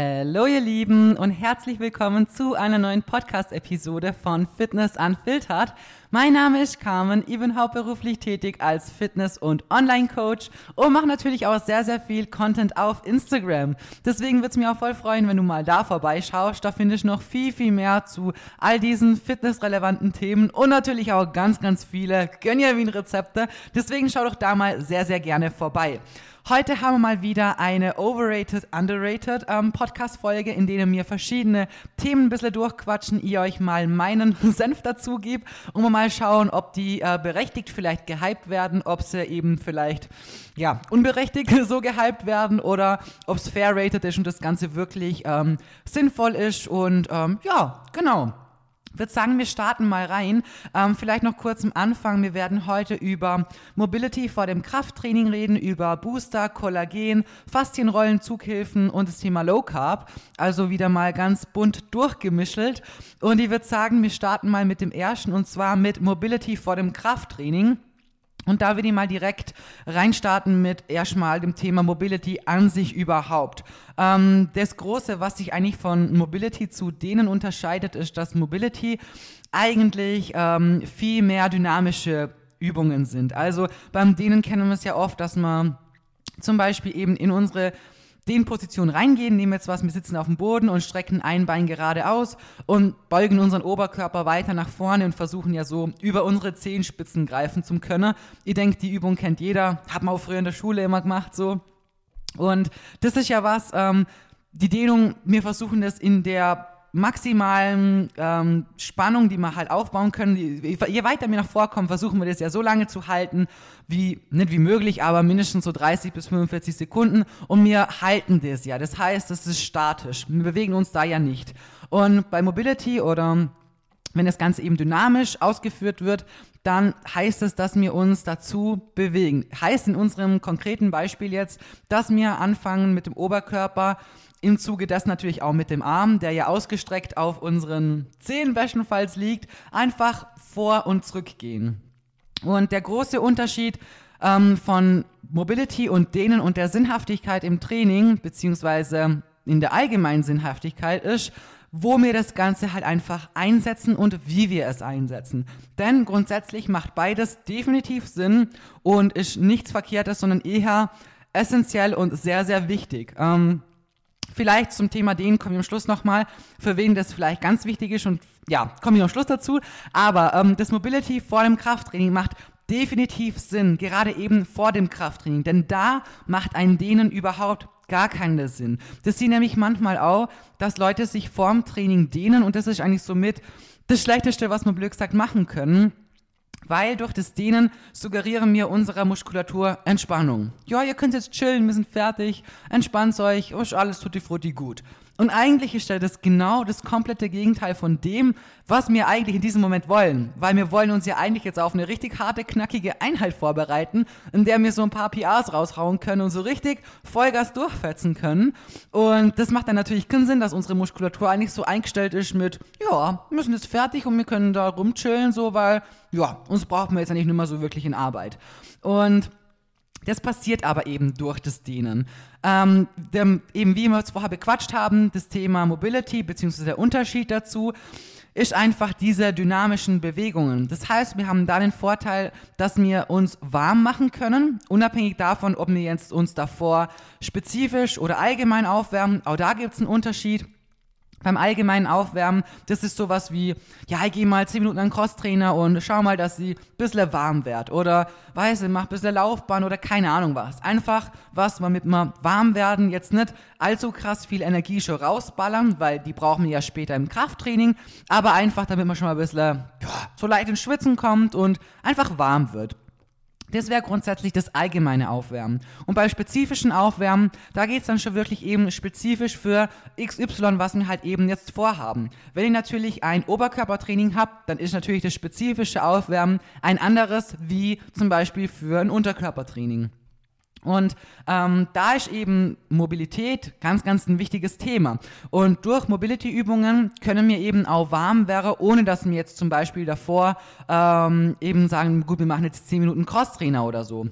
Hallo ihr Lieben und herzlich willkommen zu einer neuen Podcast-Episode von Fitness Unfiltered. Mein Name ist Carmen, ich bin hauptberuflich tätig als Fitness- und Online-Coach und mache natürlich auch sehr, sehr viel Content auf Instagram. Deswegen würde es mich auch voll freuen, wenn du mal da vorbeischaust. Da finde ich noch viel, viel mehr zu all diesen fitnessrelevanten Themen und natürlich auch ganz, ganz viele Gönjamin-Rezepte. Deswegen schau doch da mal sehr, sehr gerne vorbei. Heute haben wir mal wieder eine Overrated, Underrated ähm, Podcast-Folge, in der wir verschiedene Themen ein bisschen durchquatschen, ihr euch mal meinen Senf dazu gibt und wir mal schauen, ob die äh, berechtigt vielleicht gehypt werden, ob sie eben vielleicht ja, unberechtigt so gehypt werden oder ob es fair rated ist und das Ganze wirklich ähm, sinnvoll ist und ähm, ja, genau würde sagen, wir starten mal rein. Ähm, vielleicht noch kurz am Anfang. Wir werden heute über Mobility vor dem Krafttraining reden, über Booster, Kollagen, Faszienrollen, Zughilfen und das Thema Low Carb. Also wieder mal ganz bunt durchgemischelt. Und ich würde sagen, wir starten mal mit dem ersten und zwar mit Mobility vor dem Krafttraining. Und da will ich mal direkt reinstarten mit erstmal dem Thema Mobility an sich überhaupt. Ähm, das Große, was sich eigentlich von Mobility zu denen unterscheidet, ist, dass Mobility eigentlich ähm, viel mehr dynamische Übungen sind. Also beim denen kennen wir es ja oft, dass man zum Beispiel eben in unsere den Position reingehen, nehmen jetzt was, wir sitzen auf dem Boden und strecken ein Bein geradeaus und beugen unseren Oberkörper weiter nach vorne und versuchen ja so über unsere Zehenspitzen greifen zum Können. Ihr denkt, die Übung kennt jeder, hat man auch früher in der Schule immer gemacht so. Und das ist ja was, ähm, die Dehnung, wir versuchen das in der maximalen ähm, Spannung, die wir halt aufbauen können. Je weiter wir nach vorkommen, versuchen wir das ja so lange zu halten, wie, nicht wie möglich, aber mindestens so 30 bis 45 Sekunden. Und wir halten das ja. Das heißt, das ist statisch. Wir bewegen uns da ja nicht. Und bei Mobility oder wenn das Ganze eben dynamisch ausgeführt wird, dann heißt es, dass wir uns dazu bewegen. Heißt in unserem konkreten Beispiel jetzt, dass wir anfangen mit dem Oberkörper im Zuge das natürlich auch mit dem Arm, der ja ausgestreckt auf unseren Zehen bestenfalls liegt, einfach vor und zurück gehen. Und der große Unterschied ähm, von Mobility und Dehnen und der Sinnhaftigkeit im Training, beziehungsweise in der allgemeinen Sinnhaftigkeit ist, wo wir das Ganze halt einfach einsetzen und wie wir es einsetzen. Denn grundsätzlich macht beides definitiv Sinn und ist nichts Verkehrtes, sondern eher essentiell und sehr, sehr wichtig. Ähm, Vielleicht zum Thema den komme ich am Schluss nochmal, für wen das vielleicht ganz wichtig ist und ja, komme ich am Schluss dazu. Aber ähm, das Mobility vor dem Krafttraining macht definitiv Sinn, gerade eben vor dem Krafttraining, denn da macht ein Dehnen überhaupt gar keinen Sinn. Das sieht nämlich manchmal auch, dass Leute sich vorm Training dehnen und das ist eigentlich somit das Schlechteste, was man blöd gesagt machen können weil durch das Dehnen suggerieren wir unserer Muskulatur Entspannung. Ja, ihr könnt jetzt chillen, wir sind fertig, entspannt euch, alles tutti frutti gut. Und eigentlich ist das genau das komplette Gegenteil von dem, was wir eigentlich in diesem Moment wollen. Weil wir wollen uns ja eigentlich jetzt auf eine richtig harte, knackige Einheit vorbereiten, in der wir so ein paar PRs raushauen können und so richtig Vollgas durchfetzen können. Und das macht dann natürlich keinen Sinn, dass unsere Muskulatur eigentlich so eingestellt ist mit, ja, wir müssen jetzt fertig und wir können da rumchillen, so, weil, ja, uns braucht man jetzt eigentlich nicht mehr so wirklich in Arbeit. Und das passiert aber eben durch das Dehnen. Ähm, dem, eben wie wir es vorher bequatscht haben, das Thema Mobility bzw. der Unterschied dazu ist einfach diese dynamischen Bewegungen. Das heißt, wir haben da den Vorteil, dass wir uns warm machen können, unabhängig davon, ob wir jetzt uns davor spezifisch oder allgemein aufwärmen. Auch da gibt es einen Unterschied beim allgemeinen Aufwärmen, das ist sowas wie, ja, ich gehe mal 10 Minuten an Crosstrainer und schau mal, dass sie bisschen warm wird. Oder, weiß ich, mach bisschen Laufbahn oder keine Ahnung was. Einfach was, womit wir warm werden, jetzt nicht allzu krass viel Energie schon rausballern, weil die brauchen wir ja später im Krafttraining, aber einfach, damit man schon mal bisschen, ja, so leicht ins Schwitzen kommt und einfach warm wird. Das wäre grundsätzlich das allgemeine Aufwärmen. Und bei spezifischen Aufwärmen, da geht es dann schon wirklich eben spezifisch für XY, was wir halt eben jetzt vorhaben. Wenn ihr natürlich ein Oberkörpertraining habt, dann ist natürlich das spezifische Aufwärmen ein anderes wie zum Beispiel für ein Unterkörpertraining. Und ähm, da ist eben Mobilität ganz, ganz ein wichtiges Thema. Und durch Mobility-Übungen können wir eben auch warm werden, ohne dass wir jetzt zum Beispiel davor ähm, eben sagen, gut, wir machen jetzt 10 Minuten Crosstrainer oder so.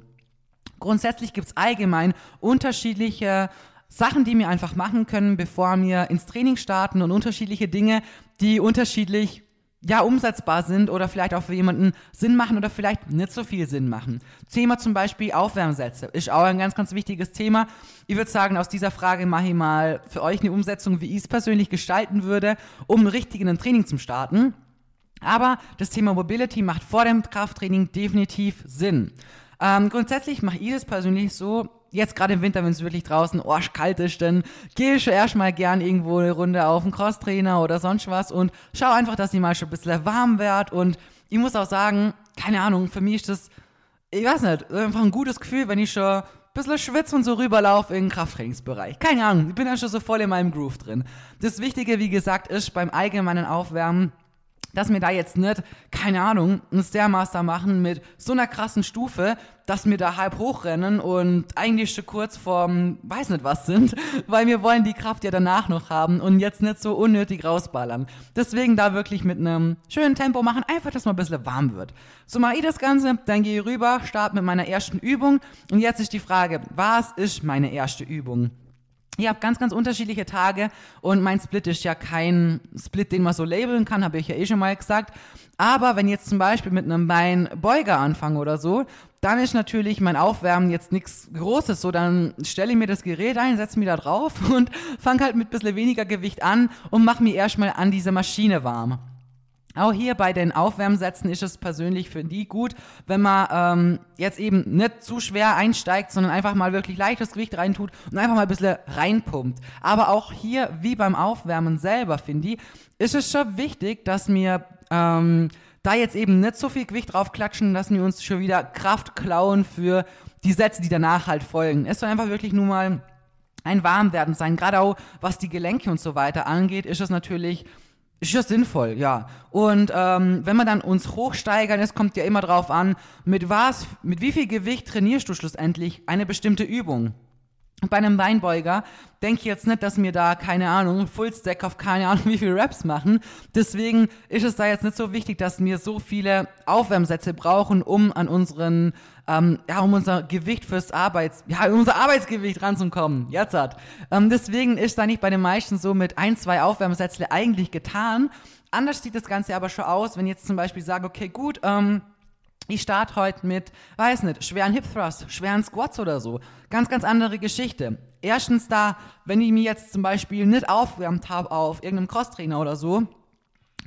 Grundsätzlich gibt es allgemein unterschiedliche Sachen, die wir einfach machen können, bevor wir ins Training starten und unterschiedliche Dinge, die unterschiedlich ja, umsetzbar sind oder vielleicht auch für jemanden Sinn machen oder vielleicht nicht so viel Sinn machen. Thema zum Beispiel Aufwärmsätze ist auch ein ganz, ganz wichtiges Thema. Ich würde sagen, aus dieser Frage mache ich mal für euch eine Umsetzung, wie ich es persönlich gestalten würde, um richtig in ein Training zu starten. Aber das Thema Mobility macht vor dem Krafttraining definitiv Sinn. Ähm, grundsätzlich mache ich das persönlich so, jetzt gerade im Winter, wenn es wirklich draußen kalt ist, dann gehe ich schon erstmal gern irgendwo eine Runde auf einen Crosstrainer oder sonst was und schau einfach, dass ich mal schon ein bisschen warm werde. Und ich muss auch sagen, keine Ahnung, für mich ist das, ich weiß nicht, einfach ein gutes Gefühl, wenn ich schon ein bisschen schwitze und so rüberlaufe in den Krafttrainingsbereich. Keine Ahnung, ich bin ja schon so voll in meinem Groove drin. Das Wichtige, wie gesagt, ist beim allgemeinen Aufwärmen, dass wir da jetzt nicht, keine Ahnung, einen Stairmaster machen mit so einer krassen Stufe, dass wir da halb hochrennen und eigentlich schon kurz vorm, weiß nicht was sind, weil wir wollen die Kraft ja danach noch haben und jetzt nicht so unnötig rausballern. Deswegen da wirklich mit einem schönen Tempo machen, einfach, dass man ein bisschen warm wird. So mache ich das Ganze, dann gehe ich rüber, starte mit meiner ersten Übung und jetzt ist die Frage, was ist meine erste Übung? Ich habe ganz, ganz unterschiedliche Tage und mein Split ist ja kein Split, den man so labeln kann, habe ich ja eh schon mal gesagt. Aber wenn ich jetzt zum Beispiel mit einem Beinbeuger anfange oder so, dann ist natürlich mein Aufwärmen jetzt nichts Großes. So, dann stelle ich mir das Gerät ein, setze mich da drauf und fange halt mit ein bisschen weniger Gewicht an und mache mich erstmal an diese Maschine warm. Auch hier bei den Aufwärmsätzen ist es persönlich für die gut, wenn man ähm, jetzt eben nicht zu schwer einsteigt, sondern einfach mal wirklich leichtes Gewicht reintut und einfach mal ein bisschen reinpumpt. Aber auch hier, wie beim Aufwärmen selber, finde ich, ist es schon wichtig, dass wir ähm, da jetzt eben nicht so viel Gewicht drauf klatschen, dass wir uns schon wieder Kraft klauen für die Sätze, die danach halt folgen. Es soll einfach wirklich nur mal ein Warmwerden sein. Gerade auch was die Gelenke und so weiter angeht, ist es natürlich ist ja sinnvoll, ja. Und ähm, wenn wir dann uns hochsteigern, es kommt ja immer drauf an, mit was, mit wie viel Gewicht trainierst du schlussendlich eine bestimmte Übung. Bei einem Beinbeuger denke ich jetzt nicht, dass wir da, keine Ahnung, Fullstack auf keine Ahnung wie viele Raps machen. Deswegen ist es da jetzt nicht so wichtig, dass wir so viele Aufwärmsätze brauchen, um an unseren, ähm, ja, um unser Gewicht fürs Arbeits, ja, unser Arbeitsgewicht ranzukommen. Jetzt hat. Ähm, deswegen ist da nicht bei den meisten so mit ein, zwei Aufwärmsätze eigentlich getan. Anders sieht das Ganze aber schon aus, wenn ich jetzt zum Beispiel sage, okay, gut, ähm, ich starte heute mit, weiß nicht, schweren Hip Thrust, schweren Squats oder so. Ganz, ganz andere Geschichte. Erstens da, wenn ich mir jetzt zum Beispiel nicht aufgewärmt habe auf irgendeinem Crosstrainer oder so,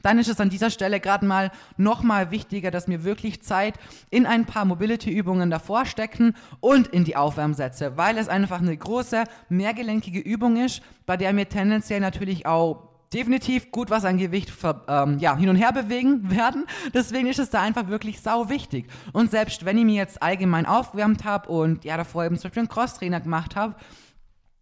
dann ist es an dieser Stelle gerade mal noch mal wichtiger, dass wir wirklich Zeit in ein paar Mobility-Übungen davor stecken und in die Aufwärmsätze, weil es einfach eine große, mehrgelenkige Übung ist, bei der wir tendenziell natürlich auch definitiv gut was an Gewicht ver, ähm, ja, hin und her bewegen werden. Deswegen ist es da einfach wirklich sau wichtig. Und selbst wenn ich mir jetzt allgemein aufgewärmt habe und ja davor eben zum Beispiel einen Crosstrainer gemacht habe,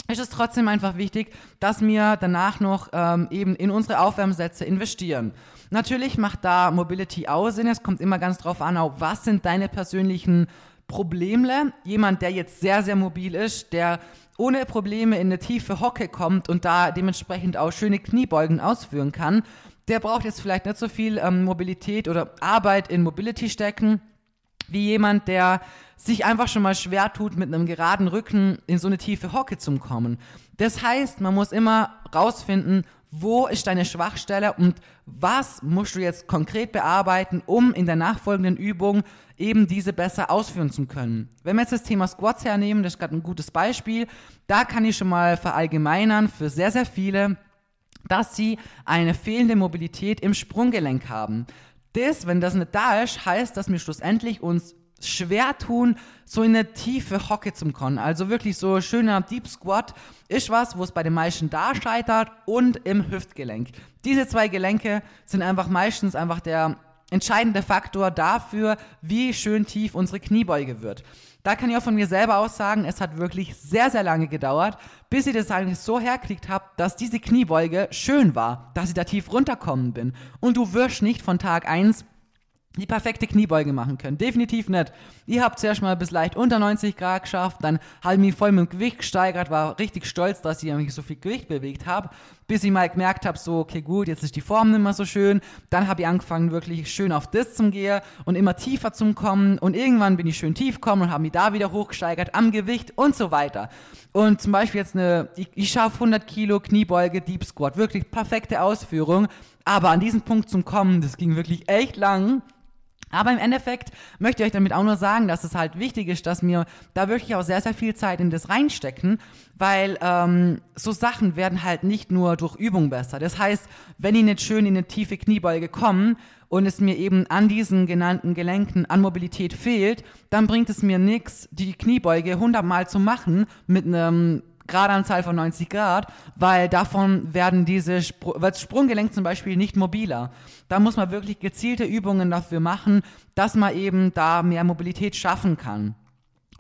ist es trotzdem einfach wichtig, dass wir danach noch ähm, eben in unsere Aufwärmsätze investieren. Natürlich macht da Mobility auch Sinn. Es kommt immer ganz drauf an, auch was sind deine persönlichen Probleme. Jemand, der jetzt sehr, sehr mobil ist, der ohne Probleme in eine tiefe Hocke kommt und da dementsprechend auch schöne Kniebeugen ausführen kann, der braucht jetzt vielleicht nicht so viel ähm, Mobilität oder Arbeit in Mobility stecken, wie jemand, der sich einfach schon mal schwer tut, mit einem geraden Rücken in so eine tiefe Hocke zu kommen. Das heißt, man muss immer rausfinden, wo ist deine Schwachstelle und was musst du jetzt konkret bearbeiten, um in der nachfolgenden Übung eben diese besser ausführen zu können. Wenn wir jetzt das Thema Squats hernehmen, das ist gerade ein gutes Beispiel, da kann ich schon mal verallgemeinern für sehr, sehr viele, dass sie eine fehlende Mobilität im Sprunggelenk haben. Das, wenn das nicht da ist, heißt, dass wir schlussendlich uns schwer tun, so in eine tiefe Hocke zu kommen. Also wirklich so schöner Deep Squat ist was, wo es bei den meisten da scheitert und im Hüftgelenk. Diese zwei Gelenke sind einfach meistens einfach der entscheidende Faktor dafür, wie schön tief unsere Kniebeuge wird. Da kann ich auch von mir selber aus sagen, es hat wirklich sehr, sehr lange gedauert, bis ich das eigentlich so herkriegt habe, dass diese Kniebeuge schön war, dass ich da tief runterkommen bin. Und du wirst nicht von Tag 1 die perfekte Kniebeuge machen können. Definitiv nicht. Ihr habt zuerst mal bis leicht unter 90 Grad geschafft, dann habe ich mich voll mit dem Gewicht gesteigert, war richtig stolz, dass ich mich so viel Gewicht bewegt habe, bis ich mal gemerkt habe, so, okay, gut, jetzt ist die Form nicht mehr so schön. Dann habe ich angefangen, wirklich schön auf das zum Gehen und immer tiefer zum Kommen und irgendwann bin ich schön tief gekommen und habe mich da wieder hochgesteigert am Gewicht und so weiter. Und zum Beispiel jetzt eine, ich, ich schaffe 100 Kilo Kniebeuge, Deep Squat, wirklich perfekte Ausführung, aber an diesen Punkt zum Kommen, das ging wirklich echt lang. Aber im Endeffekt möchte ich euch damit auch nur sagen, dass es halt wichtig ist, dass wir da wirklich auch sehr, sehr viel Zeit in das reinstecken, weil ähm, so Sachen werden halt nicht nur durch Übung besser. Das heißt, wenn ich nicht schön in eine tiefe Kniebeuge komme und es mir eben an diesen genannten Gelenken an Mobilität fehlt, dann bringt es mir nichts, die Kniebeuge 100 Mal zu machen mit einem Gradanzahl von 90 Grad, weil davon werden diese Spr wird Sprunggelenk zum Beispiel nicht mobiler. Da muss man wirklich gezielte Übungen dafür machen, dass man eben da mehr Mobilität schaffen kann.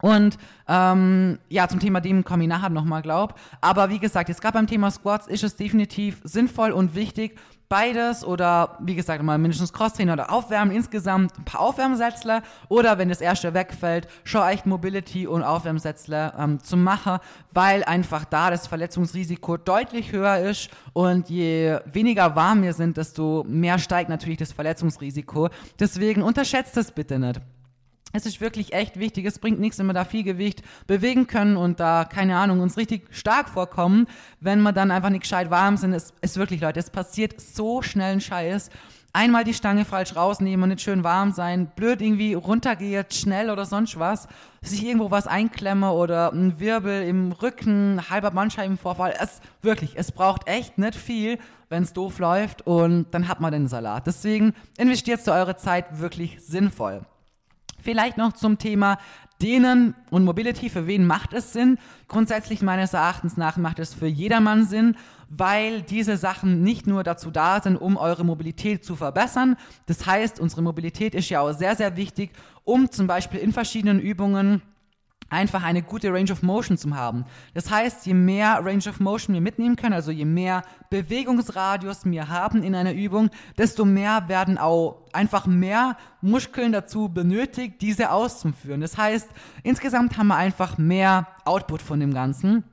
Und ähm, ja, zum Thema dem komme ich nachher nochmal, glaub. Aber wie gesagt, jetzt gerade beim Thema Squats ist es definitiv sinnvoll und wichtig, beides oder wie gesagt mal mindestens Crosstrainer oder Aufwärmen insgesamt ein paar Aufwärmsätzle oder wenn das erste wegfällt, schon echt Mobility und Aufwärmsätzle ähm, zu machen, weil einfach da das Verletzungsrisiko deutlich höher ist und je weniger warm wir sind, desto mehr steigt natürlich das Verletzungsrisiko. Deswegen unterschätzt das bitte nicht. Es ist wirklich echt wichtig. Es bringt nichts, wenn wir da viel Gewicht bewegen können und da, keine Ahnung, uns richtig stark vorkommen, wenn wir dann einfach nicht gescheit warm sind. Es ist wirklich, Leute, es passiert so schnell ein Scheiß. Einmal die Stange falsch rausnehmen und nicht schön warm sein, blöd irgendwie runtergeht, schnell oder sonst was, sich irgendwo was einklemme oder ein Wirbel im Rücken, halber Bandscheibenvorfall. Es wirklich, es braucht echt nicht viel, wenn es doof läuft und dann hat man den Salat. Deswegen investiert eure Zeit wirklich sinnvoll. Vielleicht noch zum Thema Dehnen und Mobility. Für wen macht es Sinn? Grundsätzlich meines Erachtens nach macht es für jedermann Sinn, weil diese Sachen nicht nur dazu da sind, um eure Mobilität zu verbessern. Das heißt, unsere Mobilität ist ja auch sehr, sehr wichtig, um zum Beispiel in verschiedenen Übungen einfach eine gute Range of Motion zu haben. Das heißt, je mehr Range of Motion wir mitnehmen können, also je mehr Bewegungsradius wir haben in einer Übung, desto mehr werden auch einfach mehr Muskeln dazu benötigt, diese auszuführen. Das heißt, insgesamt haben wir einfach mehr Output von dem Ganzen.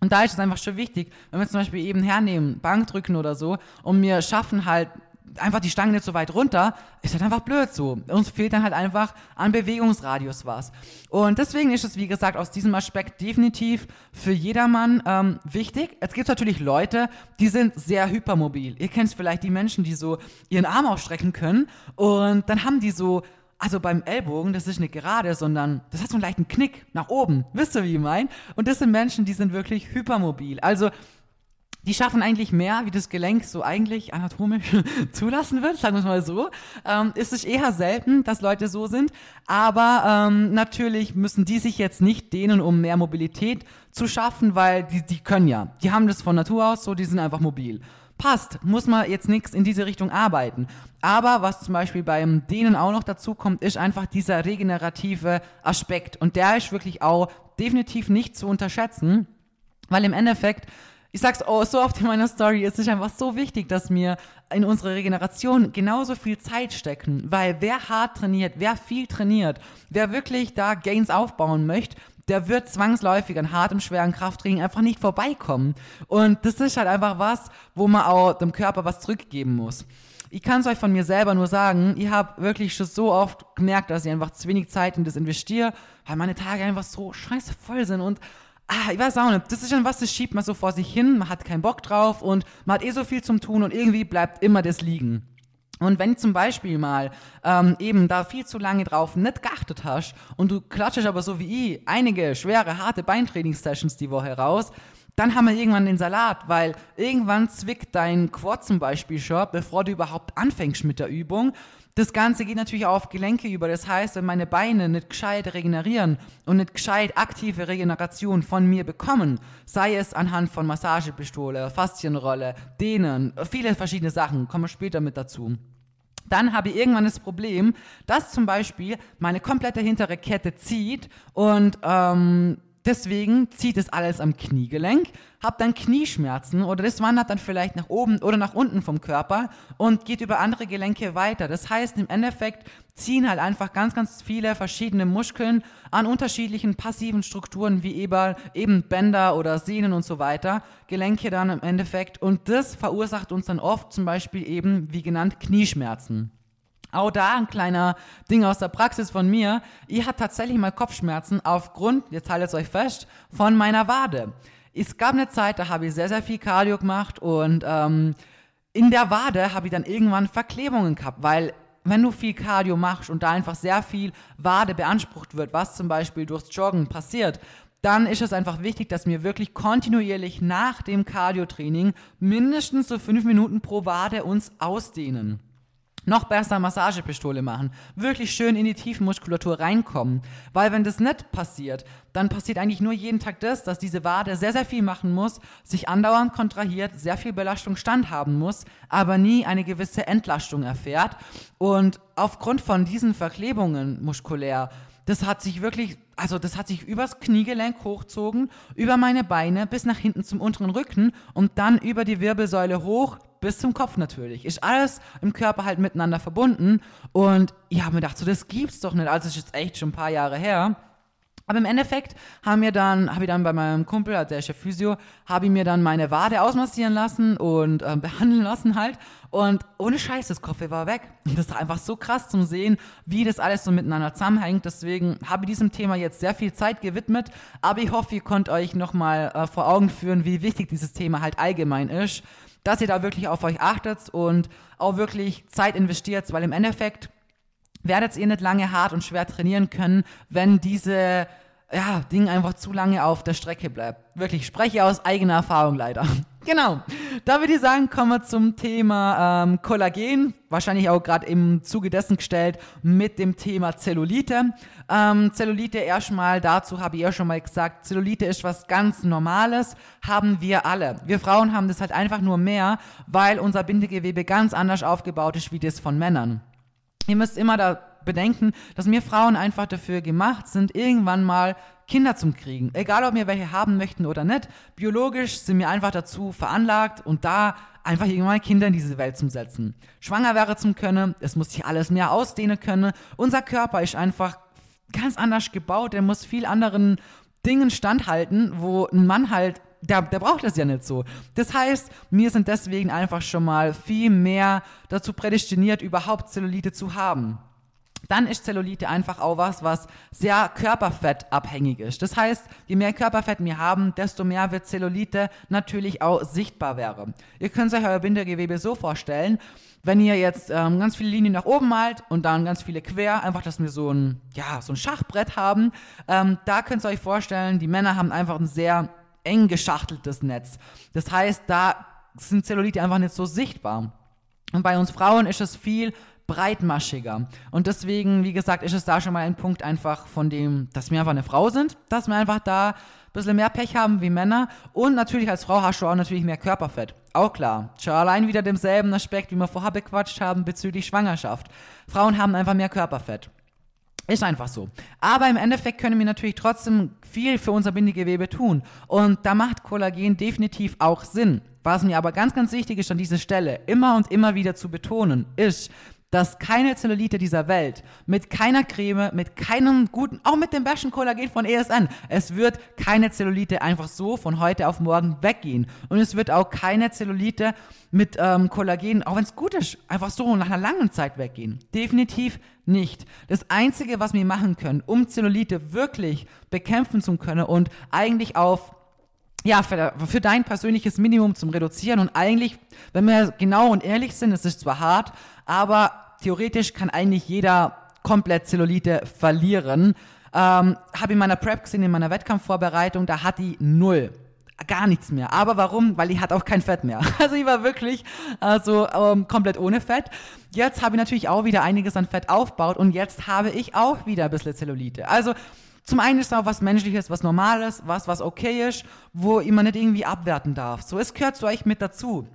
Und da ist es einfach schon wichtig, wenn wir zum Beispiel eben hernehmen, Bankdrücken oder so, und wir schaffen halt einfach die Stange nicht so weit runter, ist halt einfach blöd so. Uns fehlt dann halt einfach an Bewegungsradius was. Und deswegen ist es, wie gesagt, aus diesem Aspekt definitiv für jedermann ähm, wichtig. Es gibt natürlich Leute, die sind sehr hypermobil. Ihr kennt vielleicht die Menschen, die so ihren Arm ausstrecken können und dann haben die so also beim Ellbogen, das ist nicht gerade, sondern das hat so einen leichten Knick nach oben. Wisst ihr, wie ich meine? Und das sind Menschen, die sind wirklich hypermobil. Also die schaffen eigentlich mehr, wie das Gelenk so eigentlich anatomisch zulassen wird, sagen wir es mal so. Ähm, ist es eher selten, dass Leute so sind, aber ähm, natürlich müssen die sich jetzt nicht dehnen, um mehr Mobilität zu schaffen, weil die, die können ja. Die haben das von Natur aus so, die sind einfach mobil. Passt, muss man jetzt nichts in diese Richtung arbeiten. Aber was zum Beispiel beim Dehnen auch noch dazu kommt, ist einfach dieser regenerative Aspekt. Und der ist wirklich auch definitiv nicht zu unterschätzen, weil im Endeffekt ich sag's oh, so oft in meiner Story, es ist einfach so wichtig, dass wir in unsere Regeneration genauso viel Zeit stecken, weil wer hart trainiert, wer viel trainiert, wer wirklich da Gains aufbauen möchte, der wird zwangsläufig an hartem, schweren Krafttraining einfach nicht vorbeikommen. Und das ist halt einfach was, wo man auch dem Körper was zurückgeben muss. Ich kann es euch von mir selber nur sagen, ich habe wirklich schon so oft gemerkt, dass ich einfach zu wenig Zeit in das investiere, weil meine Tage einfach so scheiße voll sind und ah, ich weiß auch nicht, das ist schon was, das schiebt man so vor sich hin, man hat keinen Bock drauf und man hat eh so viel zum Tun und irgendwie bleibt immer das liegen. Und wenn zum Beispiel mal ähm, eben da viel zu lange drauf nicht geachtet hast und du klatschst aber so wie ich einige schwere, harte Beintrainingssessions die Woche raus, dann haben wir irgendwann den Salat, weil irgendwann zwickt dein Quad zum Beispiel schon, bevor du überhaupt anfängst mit der Übung. Das Ganze geht natürlich auch auf Gelenke über. Das heißt, wenn meine Beine nicht gescheit regenerieren und nicht gescheit aktive Regeneration von mir bekommen, sei es anhand von Massagepistole, Faszienrolle, Dehnen, viele verschiedene Sachen, kommen wir später mit dazu. Dann habe ich irgendwann das Problem, dass zum Beispiel meine komplette hintere Kette zieht und ähm, deswegen zieht es alles am Kniegelenk, habt dann Knieschmerzen oder das wandert dann vielleicht nach oben oder nach unten vom Körper und geht über andere Gelenke weiter. Das heißt, im Endeffekt ziehen halt einfach ganz, ganz viele verschiedene Muskeln an unterschiedlichen passiven Strukturen wie eben, Bänder oder Sehnen und so weiter, Gelenke dann im Endeffekt und das verursacht uns dann oft zum Beispiel eben, wie genannt, Knieschmerzen. Auch da ein kleiner Ding aus der Praxis von mir. Ich hatte tatsächlich mal Kopfschmerzen aufgrund, jetzt haltet es euch fest, von meiner Wade. Es gab eine Zeit, da habe ich sehr, sehr viel Cardio gemacht und ähm, in der Wade habe ich dann irgendwann Verklebungen gehabt, weil wenn du viel Cardio machst und da einfach sehr viel Wade beansprucht wird, was zum Beispiel durchs Joggen passiert, dann ist es einfach wichtig, dass wir wirklich kontinuierlich nach dem Cardio-Training mindestens so fünf Minuten pro Wade uns ausdehnen. Noch besser Massagepistole machen. Wirklich schön in die Tiefenmuskulatur reinkommen. Weil wenn das nicht passiert, dann passiert eigentlich nur jeden Tag das, dass diese Wade sehr, sehr viel machen muss, sich andauernd kontrahiert, sehr viel Belastung standhaben muss, aber nie eine gewisse Entlastung erfährt. Und aufgrund von diesen Verklebungen muskulär, das hat sich wirklich, also das hat sich übers Kniegelenk hochzogen, über meine Beine bis nach hinten zum unteren Rücken und dann über die Wirbelsäule hoch bis zum Kopf natürlich. Ist alles im Körper halt miteinander verbunden. Und ich habe mir gedacht, so das gibt's doch nicht. Also ist jetzt echt schon ein paar Jahre her. Aber im Endeffekt haben wir habe ich dann bei meinem Kumpel, also der ist ja Physio, habe ich mir dann meine Wade ausmassieren lassen und äh, behandeln lassen halt. Und ohne Scheiß, das Kopf war weg. Das ist einfach so krass zum Sehen, wie das alles so miteinander zusammenhängt. Deswegen habe ich diesem Thema jetzt sehr viel Zeit gewidmet. Aber ich hoffe, ihr könnt euch nochmal äh, vor Augen führen, wie wichtig dieses Thema halt allgemein ist dass ihr da wirklich auf euch achtet und auch wirklich Zeit investiert, weil im Endeffekt werdet ihr nicht lange hart und schwer trainieren können, wenn diese ja, Ding einfach zu lange auf der Strecke bleibt. Wirklich, spreche aus eigener Erfahrung leider. Genau. Da würde ich sagen, kommen wir zum Thema ähm, Kollagen. Wahrscheinlich auch gerade im Zuge dessen gestellt mit dem Thema Zellulite. Ähm, Zellulite erstmal, dazu habe ich ja schon mal gesagt, Zellulite ist was ganz Normales, haben wir alle. Wir Frauen haben das halt einfach nur mehr, weil unser Bindegewebe ganz anders aufgebaut ist wie das von Männern. Ihr müsst immer da bedenken, dass wir Frauen einfach dafür gemacht sind, irgendwann mal Kinder zum Kriegen. Egal, ob wir welche haben möchten oder nicht. Biologisch sind wir einfach dazu veranlagt und da einfach irgendwann Kinder in diese Welt zu setzen. Schwanger wäre zum können, es muss sich alles mehr ausdehnen können. Unser Körper ist einfach ganz anders gebaut, der muss viel anderen Dingen standhalten, wo ein Mann halt der, der braucht das ja nicht so. Das heißt, wir sind deswegen einfach schon mal viel mehr dazu prädestiniert, überhaupt Zellulite zu haben dann ist Zellulite einfach auch was, was sehr körperfettabhängig ist. Das heißt, je mehr Körperfett wir haben, desto mehr wird Zellulite natürlich auch sichtbar werden. Ihr könnt euch euer Bindegewebe so vorstellen, wenn ihr jetzt ähm, ganz viele Linien nach oben malt und dann ganz viele quer, einfach, dass wir so ein, ja, so ein Schachbrett haben, ähm, da könnt ihr euch vorstellen, die Männer haben einfach ein sehr eng geschachteltes Netz. Das heißt, da sind Zellulite einfach nicht so sichtbar. Und bei uns Frauen ist es viel breitmaschiger. Und deswegen, wie gesagt, ist es da schon mal ein Punkt einfach von dem, dass wir einfach eine Frau sind, dass wir einfach da ein bisschen mehr Pech haben wie Männer. Und natürlich als Frau hast du auch natürlich mehr Körperfett. Auch klar. Schon allein wieder demselben Aspekt, wie wir vorher bequatscht haben bezüglich Schwangerschaft. Frauen haben einfach mehr Körperfett. Ist einfach so. Aber im Endeffekt können wir natürlich trotzdem viel für unser Bindegewebe tun. Und da macht Kollagen definitiv auch Sinn. Was mir aber ganz, ganz wichtig ist an dieser Stelle, immer und immer wieder zu betonen, ist, dass keine Zellulite dieser Welt mit keiner Creme, mit keinem guten, auch mit dem besten Kollagen von ESN, es wird keine Zellulite einfach so von heute auf morgen weggehen. Und es wird auch keine Zellulite mit ähm, Kollagen, auch wenn es gut ist, einfach so nach einer langen Zeit weggehen. Definitiv nicht. Das Einzige, was wir machen können, um Zellulite wirklich bekämpfen zu können und eigentlich auf ja, für, für, dein persönliches Minimum zum Reduzieren. Und eigentlich, wenn wir genau und ehrlich sind, es ist zwar hart, aber theoretisch kann eigentlich jeder komplett Zellulite verlieren. Ähm, Habe in meiner Prep gesehen, in meiner Wettkampfvorbereitung, da hat die null. Gar nichts mehr. Aber warum? Weil die hat auch kein Fett mehr. Also ich war wirklich also ähm, komplett ohne Fett. Jetzt habe ich natürlich auch wieder einiges an Fett aufgebaut und jetzt habe ich auch wieder ein bisschen Zellulite. Also zum einen ist auch was Menschliches, was Normales, was, was okay ist, wo man nicht irgendwie abwerten darf. So, es gehört zu euch mit dazu.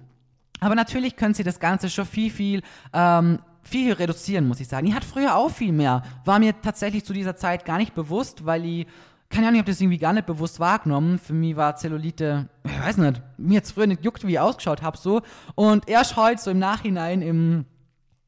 Aber natürlich können sie das Ganze schon viel, viel, ähm, viel reduzieren, muss ich sagen. Ich hatte früher auch viel mehr. War mir tatsächlich zu dieser Zeit gar nicht bewusst, weil ich keine Ahnung, ich habe das irgendwie gar nicht bewusst wahrgenommen. Für mich war Zellulite, ich weiß nicht, mir jetzt früher nicht juckt, wie ich ausgeschaut habe so. Und erst heute so im Nachhinein im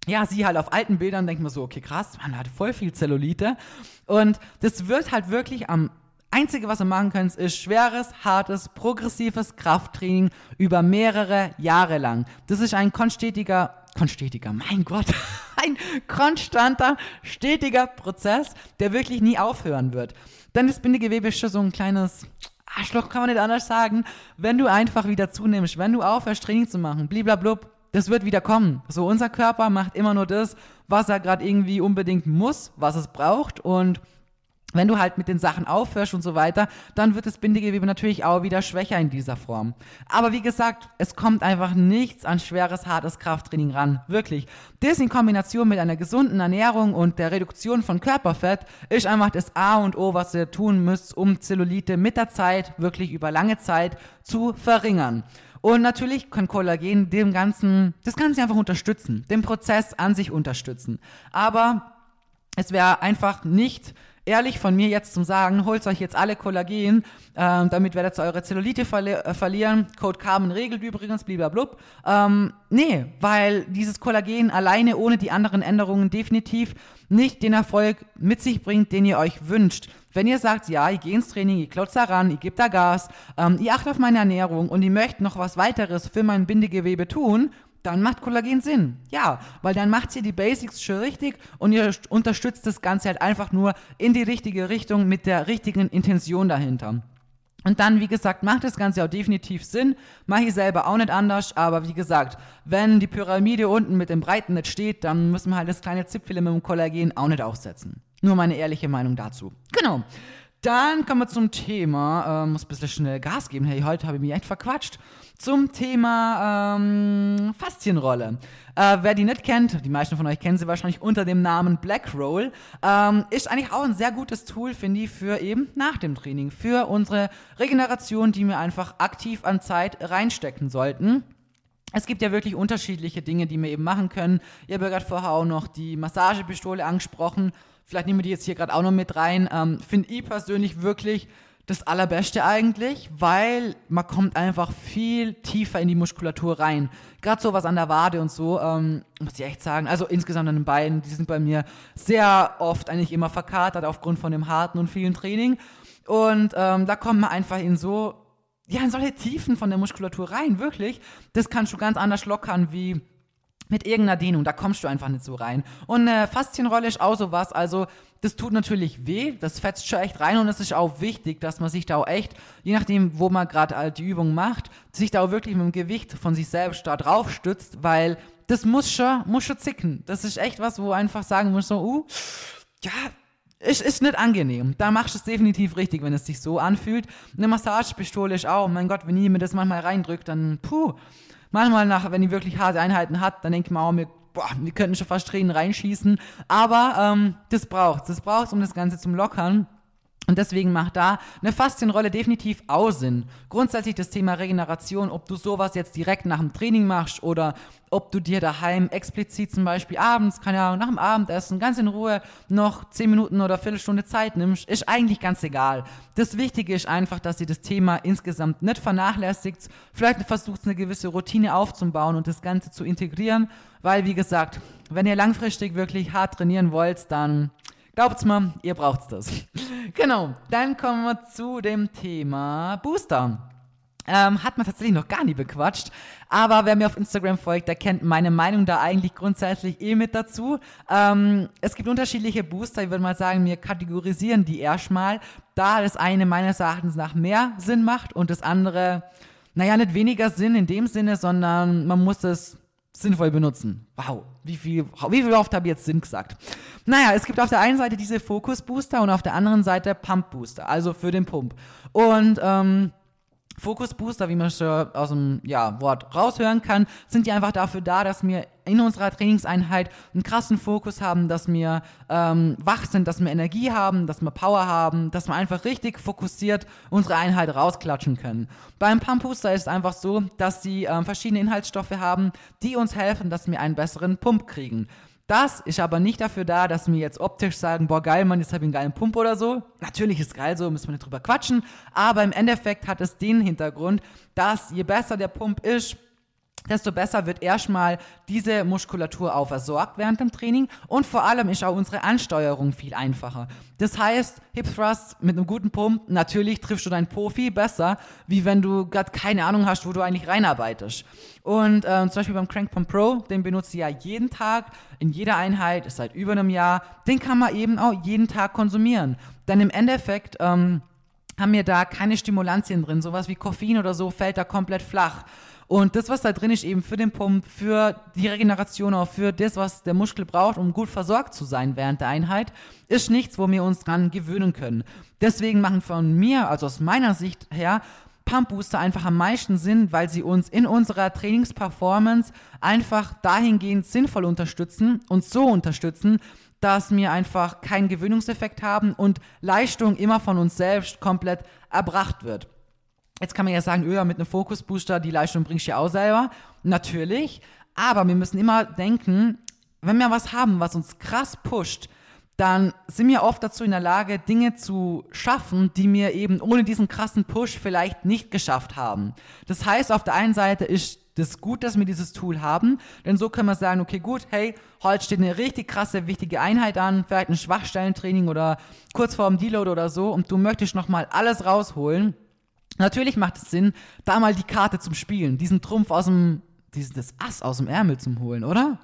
ja, sie halt auf alten Bildern denkt man so, okay, krass, man hat voll viel Zellulite. Und das wird halt wirklich am Einzige, was wir machen können, ist schweres, hartes, progressives Krafttraining über mehrere Jahre lang. Das ist ein konstetiger, konstetiger, mein Gott, ein konstanter, stetiger Prozess, der wirklich nie aufhören wird. Denn das Bindegewebe ist schon so ein kleines Arschloch, kann man nicht anders sagen. Wenn du einfach wieder zunimmst, wenn du aufhörst, Training zu machen, bliblablub, das wird wieder kommen. So, unser Körper macht immer nur das, was er gerade irgendwie unbedingt muss, was es braucht und wenn du halt mit den Sachen aufhörst und so weiter, dann wird das Bindegewebe natürlich auch wieder schwächer in dieser Form. Aber wie gesagt, es kommt einfach nichts an schweres, hartes Krafttraining ran. Wirklich. Das in Kombination mit einer gesunden Ernährung und der Reduktion von Körperfett ist einfach das A und O, was ihr tun müsst, um Zellulite mit der Zeit, wirklich über lange Zeit, zu verringern. Und natürlich kann Kollagen dem Ganzen, das Ganze einfach unterstützen, den Prozess an sich unterstützen. Aber es wäre einfach nicht ehrlich von mir jetzt zum Sagen, holt euch jetzt alle Kollagen, ähm, damit werdet ihr eure Zellulite verli äh, verlieren. Code Carmen regelt übrigens, blub. Ähm, nee, weil dieses Kollagen alleine ohne die anderen Änderungen definitiv nicht den Erfolg mit sich bringt, den ihr euch wünscht. Wenn ihr sagt, ja, ich gehe ins Training, ich klotze daran, ich gebe da Gas, ähm, ich achte auf meine Ernährung und ich möchte noch was weiteres für mein Bindegewebe tun, dann macht Kollagen Sinn. Ja, weil dann macht ihr die Basics schon richtig und ihr unterstützt das Ganze halt einfach nur in die richtige Richtung mit der richtigen Intention dahinter. Und dann, wie gesagt, macht das Ganze auch definitiv Sinn. Mache ich selber auch nicht anders, aber wie gesagt, wenn die Pyramide unten mit dem Breiten nicht steht, dann müssen wir halt das kleine Zipfel mit dem Kollagen auch nicht aufsetzen. Nur meine ehrliche Meinung dazu. Genau. Dann kommen wir zum Thema, äh, muss ein bisschen schnell Gas geben. Hey, heute habe ich mich echt verquatscht. Zum Thema ähm, Faszienrolle. Äh, wer die nicht kennt, die meisten von euch kennen sie wahrscheinlich unter dem Namen Black Roll, ähm, ist eigentlich auch ein sehr gutes Tool, finde ich, für eben nach dem Training, für unsere Regeneration, die wir einfach aktiv an Zeit reinstecken sollten. Es gibt ja wirklich unterschiedliche Dinge, die wir eben machen können. Ihr habt ja gerade vorher auch noch die Massagepistole angesprochen. Vielleicht nehmen wir die jetzt hier gerade auch noch mit rein. Ähm, Finde ich persönlich wirklich das Allerbeste eigentlich, weil man kommt einfach viel tiefer in die Muskulatur rein. Gerade so was an der Wade und so, ähm, muss ich echt sagen. Also insgesamt an den Beinen, die sind bei mir sehr oft eigentlich immer verkatert aufgrund von dem harten und vielen Training. Und ähm, da kommt man einfach in so, ja, in solche Tiefen von der Muskulatur rein, wirklich. Das kannst du ganz anders lockern wie mit irgendeiner Dehnung, da kommst du einfach nicht so rein. Und eine Faszienrolle ist auch sowas, also das tut natürlich weh, das fetzt schon echt rein und es ist auch wichtig, dass man sich da auch echt, je nachdem, wo man gerade halt die Übung macht, sich da auch wirklich mit dem Gewicht von sich selbst da drauf stützt, weil das muss schon, muss schon zicken. Das ist echt was, wo einfach sagen muss, so, uh, ja, ist, ist nicht angenehm. Da machst du es definitiv richtig, wenn es sich so anfühlt. Eine Massagepistole ist auch, mein Gott, wenn mir das manchmal reindrückt, dann, puh, Manchmal, nach, wenn die wirklich harte Einheiten hat, dann denke ich mir auch, wir, boah, wir könnten schon fast Tränen reinschießen. Aber ähm, das braucht Das braucht um das Ganze zum Lockern. Und deswegen macht da eine Faszienrolle definitiv auch Sinn. Grundsätzlich das Thema Regeneration, ob du sowas jetzt direkt nach dem Training machst oder ob du dir daheim explizit zum Beispiel abends, keine Ahnung, nach dem Abendessen ganz in Ruhe noch 10 Minuten oder Viertelstunde Zeit nimmst, ist eigentlich ganz egal. Das Wichtige ist einfach, dass ihr das Thema insgesamt nicht vernachlässigt. Vielleicht versucht eine gewisse Routine aufzubauen und das Ganze zu integrieren, weil wie gesagt, wenn ihr langfristig wirklich hart trainieren wollt, dann Glaubt's mir, ihr braucht's das. genau, dann kommen wir zu dem Thema Booster. Ähm, hat man tatsächlich noch gar nie bequatscht. Aber wer mir auf Instagram folgt, der kennt meine Meinung da eigentlich grundsätzlich eh mit dazu. Ähm, es gibt unterschiedliche Booster. Ich würde mal sagen, wir kategorisieren die erstmal, da das eine meines Erachtens nach mehr Sinn macht und das andere, naja, nicht weniger Sinn in dem Sinne, sondern man muss es sinnvoll benutzen. Wow, wie viel, wie viel oft habe ich jetzt Sinn gesagt? Naja, es gibt auf der einen Seite diese Focus Booster und auf der anderen Seite Pump Booster, also für den Pump. Und ähm, Focus Booster, wie man schon aus dem ja, Wort raushören kann, sind die einfach dafür da, dass wir in unserer Trainingseinheit einen krassen Fokus haben, dass wir ähm, wach sind, dass wir Energie haben, dass wir Power haben, dass wir einfach richtig fokussiert unsere Einheit rausklatschen können. Beim Pump Booster ist es einfach so, dass sie ähm, verschiedene Inhaltsstoffe haben, die uns helfen, dass wir einen besseren Pump kriegen. Das ist aber nicht dafür da, dass wir jetzt optisch sagen, boah geil, Mann, jetzt habe ich einen geilen Pump oder so. Natürlich ist geil so, müssen wir nicht drüber quatschen. Aber im Endeffekt hat es den Hintergrund, dass je besser der Pump ist, desto besser wird erstmal diese Muskulatur auch versorgt während dem Training und vor allem ist auch unsere Ansteuerung viel einfacher. Das heißt, Hip Thrusts mit einem guten Pump, natürlich triffst du deinen Po viel besser, wie wenn du gerade keine Ahnung hast, wo du eigentlich reinarbeitest. Und äh, zum Beispiel beim Crank Pump Pro, den benutze ich ja jeden Tag, in jeder Einheit, ist seit über einem Jahr, den kann man eben auch jeden Tag konsumieren. Denn im Endeffekt, ähm, haben wir da keine Stimulantien drin, sowas wie Koffein oder so fällt da komplett flach. Und das, was da drin ist, eben für den Pump, für die Regeneration, auch für das, was der Muskel braucht, um gut versorgt zu sein während der Einheit, ist nichts, wo wir uns dran gewöhnen können. Deswegen machen von mir, also aus meiner Sicht her, Pump Booster einfach am meisten Sinn, weil sie uns in unserer Trainingsperformance einfach dahingehend sinnvoll unterstützen und so unterstützen, dass wir einfach keinen Gewöhnungseffekt haben und Leistung immer von uns selbst komplett erbracht wird. Jetzt kann man ja sagen, öh, mit einem Fokusbooster, die Leistung bringst du ja auch selber. Natürlich. Aber wir müssen immer denken, wenn wir was haben, was uns krass pusht, dann sind wir oft dazu in der Lage, Dinge zu schaffen, die wir eben ohne diesen krassen Push vielleicht nicht geschafft haben. Das heißt, auf der einen Seite ist das gut, dass wir dieses Tool haben, denn so können wir sagen, okay, gut, hey, heute steht eine richtig krasse, wichtige Einheit an, vielleicht ein Schwachstellentraining oder kurz vor dem Deload oder so und du möchtest nochmal alles rausholen Natürlich macht es Sinn, da mal die Karte zum Spielen, diesen Trumpf aus dem, diesen, das Ass aus dem Ärmel zum holen, oder?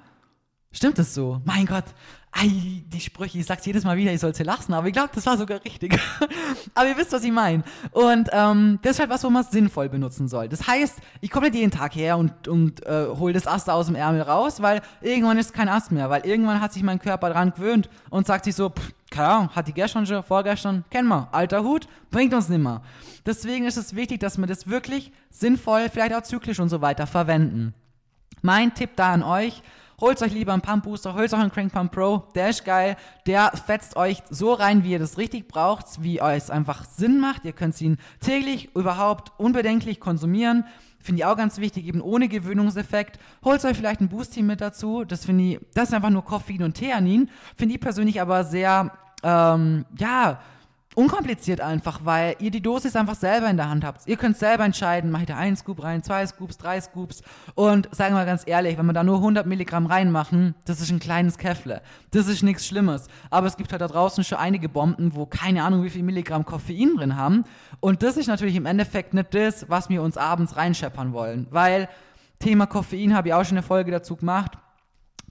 Stimmt das so? Mein Gott, ei, die Sprüche, ich sag's jedes Mal wieder, ich soll sie lassen, aber ich glaube, das war sogar richtig. aber ihr wisst, was ich meine. Und ähm, das ist halt was, wo man es sinnvoll benutzen soll. Das heißt, ich komme nicht jeden Tag her und, und äh, hole das Ast aus dem Ärmel raus, weil irgendwann ist kein Ast mehr, weil irgendwann hat sich mein Körper dran gewöhnt und sagt sich so, pff, keine Ahnung, hat die gestern schon, vorgestern, kennen wir, alter Hut, bringt uns nimmer. Deswegen ist es wichtig, dass wir das wirklich sinnvoll, vielleicht auch zyklisch und so weiter verwenden. Mein Tipp da an euch, holt euch lieber einen Pump Booster, holt euch einen Crank Pump Pro, der ist geil, der fetzt euch so rein, wie ihr das richtig braucht, wie es einfach Sinn macht. Ihr könnt ihn täglich überhaupt unbedenklich konsumieren. Finde ich auch ganz wichtig, eben ohne Gewöhnungseffekt. Holt euch vielleicht ein Boost-Team mit dazu. Das finde ich, das ist einfach nur Koffein und Theanin. Finde ich persönlich aber sehr, ähm, ja, unkompliziert einfach, weil ihr die Dosis einfach selber in der Hand habt. Ihr könnt selber entscheiden, mache ich da einen Scoop rein, zwei Scoops, drei Scoops und sagen wir mal ganz ehrlich, wenn wir da nur 100 Milligramm reinmachen, das ist ein kleines Käffle. Das ist nichts Schlimmes. Aber es gibt halt da draußen schon einige Bomben, wo keine Ahnung wie viel Milligramm Koffein drin haben und das ist natürlich im Endeffekt nicht das, was wir uns abends reinscheppern wollen, weil Thema Koffein habe ich auch schon eine Folge dazu gemacht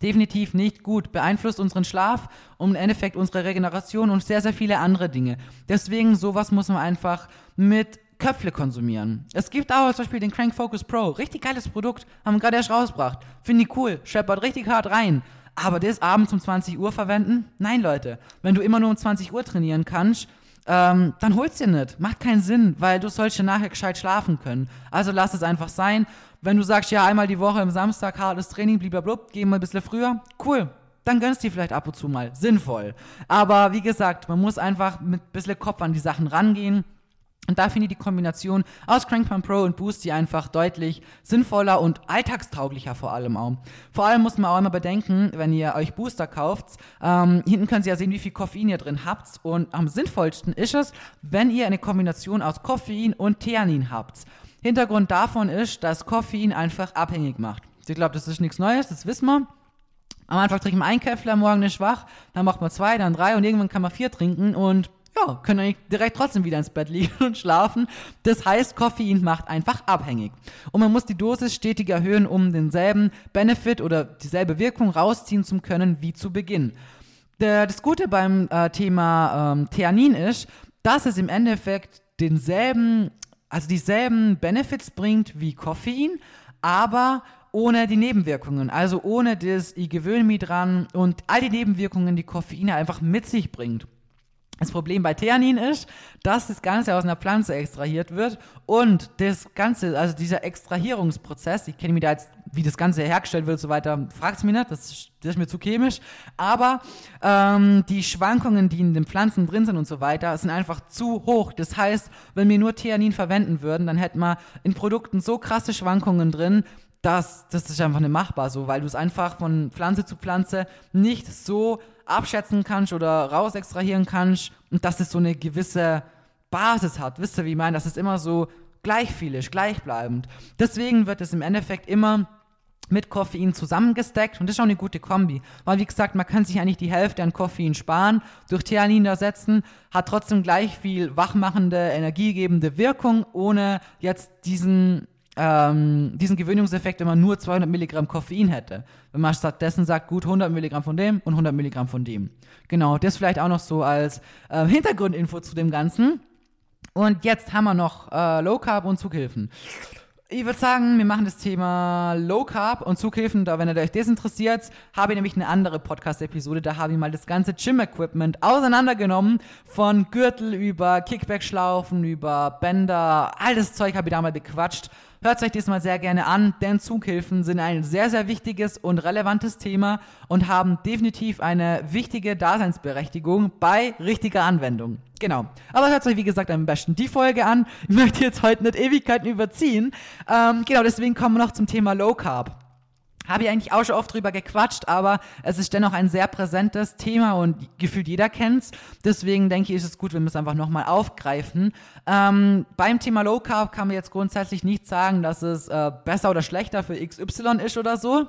definitiv nicht gut, beeinflusst unseren Schlaf und im Endeffekt unsere Regeneration und sehr, sehr viele andere Dinge. Deswegen, sowas muss man einfach mit Köpfle konsumieren. Es gibt auch zum Beispiel den Crank Focus Pro. Richtig geiles Produkt. Haben wir gerade erst rausgebracht. Finde ich cool. Scheppert richtig hart rein. Aber das abends um 20 Uhr verwenden? Nein, Leute. Wenn du immer nur um 20 Uhr trainieren kannst, ähm, dann hol's dir nicht. Macht keinen Sinn, weil du sollst ja nachher gescheit schlafen können. Also lass es einfach sein. Wenn du sagst, ja, einmal die Woche im Samstag hartes Training, blablabla, gehen wir ein bisschen früher, cool. Dann gönnst du dir vielleicht ab und zu mal. Sinnvoll. Aber wie gesagt, man muss einfach mit ein bisschen Kopf an die Sachen rangehen. Und da finde ich die Kombination aus Crank Pump Pro und Boost die einfach deutlich sinnvoller und alltagstauglicher vor allem auch. Vor allem muss man auch immer bedenken, wenn ihr euch Booster kauft, ähm, hinten könnt ihr ja sehen, wie viel Koffein ihr drin habt. Und am sinnvollsten ist es, wenn ihr eine Kombination aus Koffein und Theanin habt. Hintergrund davon ist, dass Koffein einfach abhängig macht. Ich glaube, das ist nichts Neues, das wissen wir. Am Anfang trinkt man einen Käffler, morgen ist schwach, dann macht man zwei, dann drei und irgendwann kann man vier trinken und ja, können eigentlich direkt trotzdem wieder ins Bett liegen und schlafen. Das heißt, Koffein macht einfach abhängig. Und man muss die Dosis stetig erhöhen, um denselben Benefit oder dieselbe Wirkung rausziehen zu können wie zu Beginn. Das Gute beim äh, Thema ähm, Theanin ist, dass es im Endeffekt denselben, also dieselben Benefits bringt wie Koffein, aber ohne die Nebenwirkungen, also ohne das, ich gewöhne mich dran und all die Nebenwirkungen, die Koffein einfach mit sich bringt. Das Problem bei Theanin ist, dass das Ganze aus einer Pflanze extrahiert wird und das Ganze, also dieser Extrahierungsprozess, ich kenne mich da jetzt, wie das Ganze hergestellt wird und so weiter, fragt es mich nicht, das, das, ist mir zu chemisch, aber ähm, die Schwankungen, die in den Pflanzen drin sind und so weiter, sind einfach zu hoch. Das heißt, wenn wir nur Theanin verwenden würden, dann hätten wir in Produkten so krasse Schwankungen drin, das, das ist einfach nicht machbar so, weil du es einfach von Pflanze zu Pflanze nicht so abschätzen kannst oder raus extrahieren kannst und dass es so eine gewisse Basis hat. Wisst ihr, wie ich meine? Dass es immer so gleich viel ist, gleichbleibend. Deswegen wird es im Endeffekt immer mit Koffein zusammengesteckt und das ist auch eine gute Kombi, weil wie gesagt, man kann sich eigentlich die Hälfte an Koffein sparen, durch Theanin ersetzen, hat trotzdem gleich viel wachmachende, energiegebende Wirkung, ohne jetzt diesen ähm, diesen Gewöhnungseffekt, wenn man nur 200 Milligramm Koffein hätte. Wenn man stattdessen sagt, gut 100 Milligramm von dem und 100 Milligramm von dem. Genau, das vielleicht auch noch so als äh, Hintergrundinfo zu dem Ganzen. Und jetzt haben wir noch äh, Low Carb und Zughilfen. Ich würde sagen, wir machen das Thema Low Carb und Zughilfen. Da, wenn ihr euch das interessiert, habe ich nämlich eine andere Podcast-Episode. Da habe ich mal das ganze Gym-Equipment auseinandergenommen. Von Gürtel über Kickback-Schlaufen, über Bänder. All das Zeug habe ich da mal bequatscht. Hört euch das mal sehr gerne an, denn Zughilfen sind ein sehr, sehr wichtiges und relevantes Thema und haben definitiv eine wichtige Daseinsberechtigung bei richtiger Anwendung. Genau. Aber hört euch, wie gesagt, am besten die Folge an. Ich möchte jetzt heute nicht Ewigkeiten überziehen. Ähm, genau, deswegen kommen wir noch zum Thema Low Carb. Habe ich eigentlich auch schon oft drüber gequatscht, aber es ist dennoch ein sehr präsentes Thema und gefühlt jeder kennt's. Deswegen denke ich, ist es gut, wir es einfach nochmal aufgreifen. Ähm, beim Thema Low Carb kann man jetzt grundsätzlich nicht sagen, dass es äh, besser oder schlechter für XY ist oder so.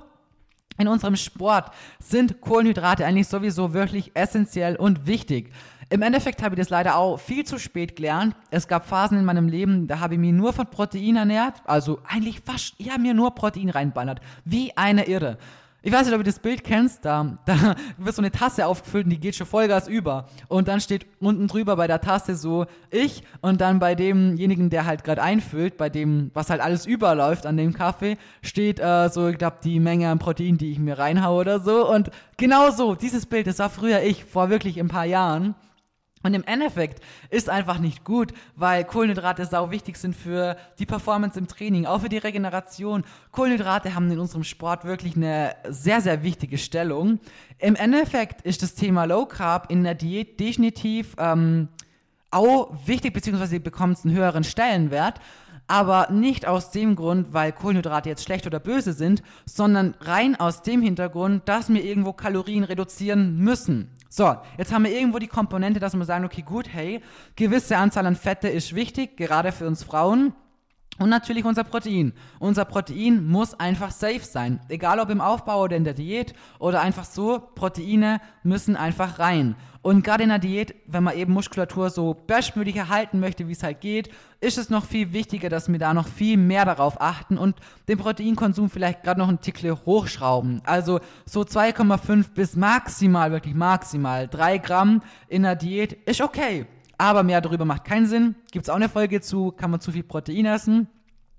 In unserem Sport sind Kohlenhydrate eigentlich sowieso wirklich essentiell und wichtig. Im Endeffekt habe ich das leider auch viel zu spät gelernt. Es gab Phasen in meinem Leben, da habe ich mich nur von Protein ernährt. Also eigentlich fast, ja, mir nur Protein reinballert. Wie eine Irre. Ich weiß nicht, ob du das Bild kennst, da, da wird so eine Tasse aufgefüllt und die geht schon Vollgas über. Und dann steht unten drüber bei der Tasse so ich und dann bei demjenigen, der halt gerade einfüllt, bei dem, was halt alles überläuft an dem Kaffee, steht äh, so, ich glaube, die Menge an Protein, die ich mir reinhaue oder so. Und genau so, dieses Bild, das war früher ich, vor wirklich ein paar Jahren. Und im Endeffekt ist einfach nicht gut, weil Kohlenhydrate sau wichtig sind für die Performance im Training, auch für die Regeneration. Kohlenhydrate haben in unserem Sport wirklich eine sehr, sehr wichtige Stellung. Im Endeffekt ist das Thema Low Carb in der Diät definitiv ähm, auch wichtig, beziehungsweise bekommt es einen höheren Stellenwert aber nicht aus dem Grund, weil Kohlenhydrate jetzt schlecht oder böse sind, sondern rein aus dem Hintergrund, dass wir irgendwo Kalorien reduzieren müssen. So, jetzt haben wir irgendwo die Komponente, dass wir sagen, okay, gut, hey, gewisse Anzahl an Fette ist wichtig, gerade für uns Frauen. Und natürlich unser Protein. Unser Protein muss einfach safe sein. Egal ob im Aufbau oder in der Diät oder einfach so, Proteine müssen einfach rein. Und gerade in der Diät, wenn man eben Muskulatur so bestmöglich erhalten möchte, wie es halt geht, ist es noch viel wichtiger, dass wir da noch viel mehr darauf achten und den Proteinkonsum vielleicht gerade noch ein Tickle hochschrauben. Also so 2,5 bis maximal, wirklich maximal 3 Gramm in der Diät ist okay. Aber mehr darüber macht keinen Sinn. Gibt es auch eine Folge zu, kann man zu viel Protein essen.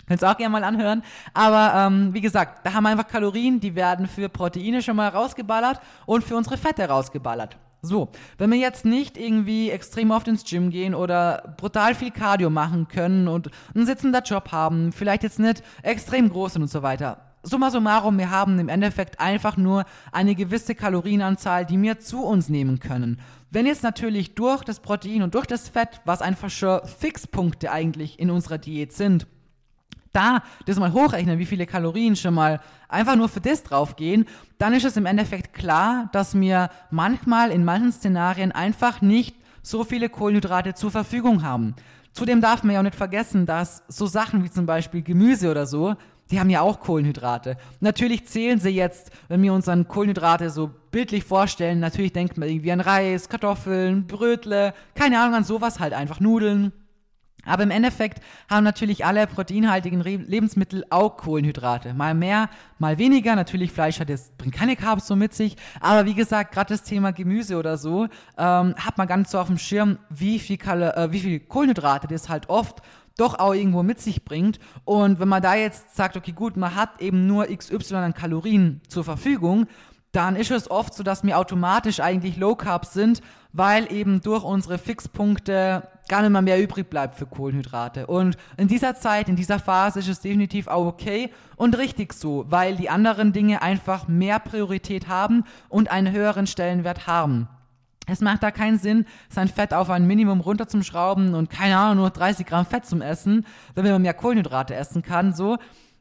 Könnt ihr auch gerne mal anhören. Aber ähm, wie gesagt, da haben wir einfach Kalorien, die werden für Proteine schon mal rausgeballert und für unsere Fette rausgeballert. So, wenn wir jetzt nicht irgendwie extrem oft ins Gym gehen oder brutal viel Cardio machen können und einen sitzender Job haben, vielleicht jetzt nicht extrem groß sind und so weiter. Summa summarum, wir haben im Endeffekt einfach nur eine gewisse Kalorienanzahl, die wir zu uns nehmen können. Wenn jetzt natürlich durch das Protein und durch das Fett, was einfach schon Fixpunkte eigentlich in unserer Diät sind, da das mal hochrechnen, wie viele Kalorien schon mal einfach nur für das draufgehen, dann ist es im Endeffekt klar, dass mir manchmal in manchen Szenarien einfach nicht so viele Kohlenhydrate zur Verfügung haben. Zudem darf man ja auch nicht vergessen, dass so Sachen wie zum Beispiel Gemüse oder so, die haben ja auch Kohlenhydrate. Natürlich zählen sie jetzt, wenn wir uns an Kohlenhydrate so bildlich vorstellen, natürlich denkt man irgendwie an Reis, Kartoffeln, Brötle, keine Ahnung, an sowas halt einfach Nudeln. Aber im Endeffekt haben natürlich alle proteinhaltigen Lebensmittel auch Kohlenhydrate. Mal mehr, mal weniger. Natürlich Fleisch hat jetzt, bringt keine Carbs so mit sich. Aber wie gesagt, gerade das Thema Gemüse oder so, ähm, hat man ganz so auf dem Schirm, wie viel, Kal äh, wie viel Kohlenhydrate das halt oft doch auch irgendwo mit sich bringt. Und wenn man da jetzt sagt, okay, gut, man hat eben nur XY an Kalorien zur Verfügung, dann ist es oft so, dass wir automatisch eigentlich Low Carb sind, weil eben durch unsere Fixpunkte gar nicht mal mehr übrig bleibt für Kohlenhydrate. Und in dieser Zeit, in dieser Phase ist es definitiv auch okay und richtig so, weil die anderen Dinge einfach mehr Priorität haben und einen höheren Stellenwert haben. Es macht da keinen Sinn, sein Fett auf ein Minimum runterzuschrauben und keine Ahnung, nur 30 Gramm Fett zum Essen, wenn man mehr Kohlenhydrate essen kann, so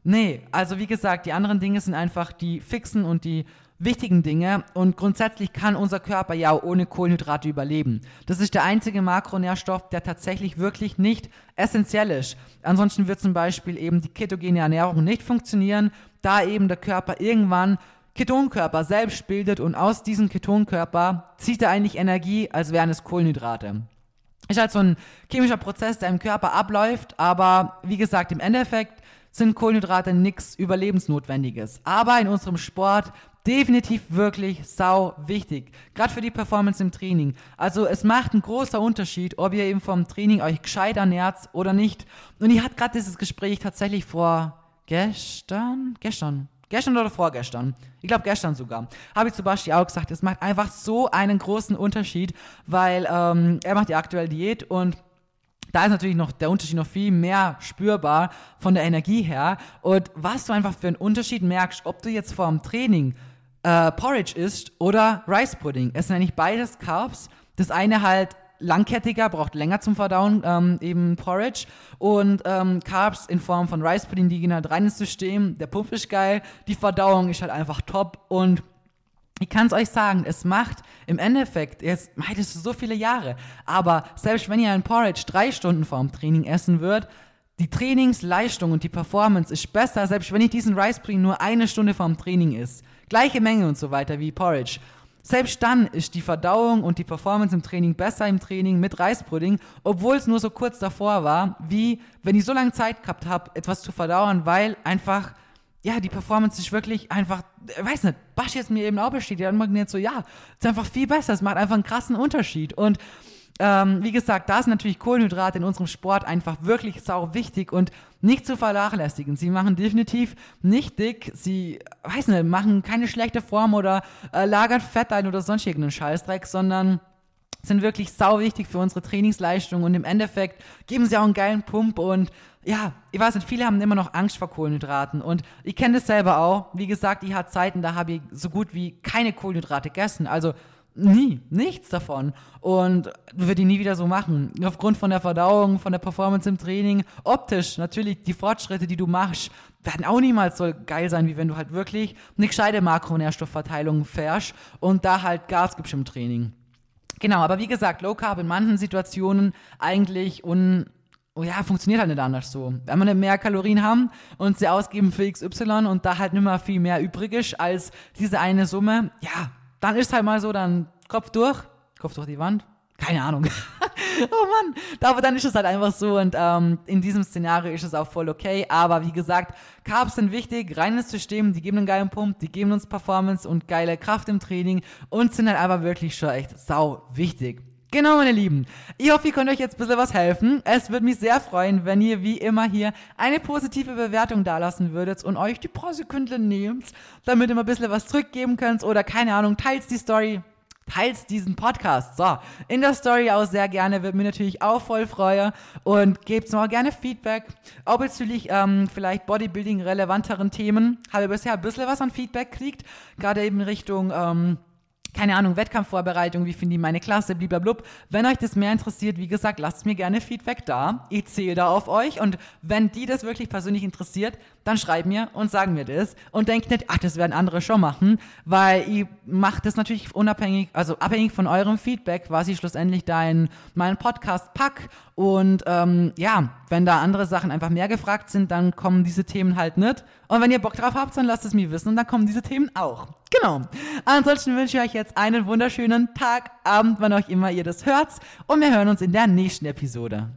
Nee, also wie gesagt, die anderen Dinge sind einfach die fixen und die wichtigen Dinge und grundsätzlich kann unser Körper ja ohne Kohlenhydrate überleben. Das ist der einzige Makronährstoff, der tatsächlich wirklich nicht essentiell ist. Ansonsten wird zum Beispiel eben die ketogene Ernährung nicht funktionieren, da eben der Körper irgendwann Ketonkörper selbst bildet und aus diesem Ketonkörper zieht er eigentlich Energie, als wären es Kohlenhydrate. Ist halt so ein chemischer Prozess, der im Körper abläuft, aber wie gesagt, im Endeffekt sind Kohlenhydrate nichts Überlebensnotwendiges. Aber in unserem Sport definitiv wirklich sau wichtig. Gerade für die Performance im Training. Also es macht einen großen Unterschied, ob ihr eben vom Training euch gescheit ernährt oder nicht. Und ich hatte gerade dieses Gespräch tatsächlich vor gestern, gestern, gestern oder vorgestern, ich glaube gestern sogar, habe ich zu Basti auch gesagt, es macht einfach so einen großen Unterschied, weil ähm, er macht ja aktuell Diät und da ist natürlich noch der Unterschied noch viel mehr spürbar von der Energie her. Und was du einfach für einen Unterschied merkst, ob du jetzt vor dem Training äh, Porridge isst oder Rice Pudding. Es sind eigentlich beides Carbs. Das eine halt langkettiger, braucht länger zum Verdauen, ähm, eben Porridge. Und ähm, Carbs in Form von Rice Pudding, die gehen halt rein ins System. Der Pump ist geil, die Verdauung ist halt einfach top. Und ich kann es euch sagen, es macht im Endeffekt, jetzt meint es so viele Jahre, aber selbst wenn ihr ein Porridge drei Stunden vorm Training essen würdet, die Trainingsleistung und die Performance ist besser, selbst wenn ich diesen Rice Pudding nur eine Stunde vorm Training isst. Gleiche Menge und so weiter wie Porridge. Selbst dann ist die Verdauung und die Performance im Training besser im Training mit Reispudding, obwohl es nur so kurz davor war, wie wenn ich so lange Zeit gehabt habe, etwas zu verdauern, weil einfach, ja, die Performance ist wirklich einfach, ich weiß nicht, Basch jetzt mir eben auch besteht, dann mag jetzt so, ja, ist einfach viel besser, es macht einfach einen krassen Unterschied und ähm, wie gesagt, da sind natürlich Kohlenhydrate in unserem Sport einfach wirklich sau wichtig und nicht zu vernachlässigen. Sie machen definitiv nicht dick, sie, weiß nicht, machen keine schlechte Form oder äh, lagern Fett ein oder sonst irgendeinen Scheißdreck, sondern sind wirklich sau wichtig für unsere Trainingsleistung und im Endeffekt geben sie auch einen geilen Pump und ja, ich weiß nicht, viele haben immer noch Angst vor Kohlenhydraten und ich kenne das selber auch. Wie gesagt, ich hatte Zeiten, da habe ich so gut wie keine Kohlenhydrate gegessen. Also Nie, nichts davon. Und würde ich nie wieder so machen. Aufgrund von der Verdauung, von der Performance im Training, optisch natürlich die Fortschritte, die du machst, werden auch niemals so geil sein, wie wenn du halt wirklich eine gescheite Makronährstoffverteilung fährst und da halt Gas gibst im Training. Genau, aber wie gesagt, Low Carb in manchen Situationen eigentlich un oh ja, funktioniert halt nicht anders so. Wenn wir nicht mehr Kalorien haben und sie ausgeben für XY und da halt nicht mehr viel mehr übrig ist als diese eine Summe, ja, dann ist halt mal so, dann Kopf durch, Kopf durch die Wand. Keine Ahnung. oh Mann. Aber dann ist es halt einfach so und ähm, in diesem Szenario ist es auch voll okay. Aber wie gesagt, Carbs sind wichtig, reines System, die geben einen geilen Pump, die geben uns Performance und geile Kraft im Training und sind halt aber wirklich schon echt sau wichtig. Genau, meine Lieben. Ich hoffe, ihr könnt euch jetzt ein bisschen was helfen. Es würde mich sehr freuen, wenn ihr wie immer hier eine positive Bewertung dalassen würdet und euch die paar Sekunden nehmt, damit ihr mal ein bisschen was zurückgeben könnt oder keine Ahnung, teilt die Story Teilt diesen Podcast. So, in der Story auch sehr gerne, würde mich natürlich auch voll freuen und gebt mir auch gerne Feedback. Auch bezüglich ähm, vielleicht Bodybuilding relevanteren Themen habe ich bisher ein bisschen was an Feedback gekriegt, gerade eben Richtung ähm, keine Ahnung, Wettkampfvorbereitung, wie finde ich meine Klasse, blablabla. Wenn euch das mehr interessiert, wie gesagt, lasst mir gerne Feedback da. Ich zähle da auf euch und wenn die das wirklich persönlich interessiert, dann schreibt mir und sagen mir das und denkt nicht, ach, das werden andere schon machen, weil ihr macht das natürlich unabhängig, also abhängig von eurem Feedback, was ich schlussendlich da in meinen Podcast pack und ähm, ja, wenn da andere Sachen einfach mehr gefragt sind, dann kommen diese Themen halt nicht. Und wenn ihr Bock drauf habt, dann lasst es mir wissen und dann kommen diese Themen auch. Genau. Ansonsten wünsche ich euch jetzt einen wunderschönen Tag, Abend, wann auch immer ihr das hört. Und wir hören uns in der nächsten Episode.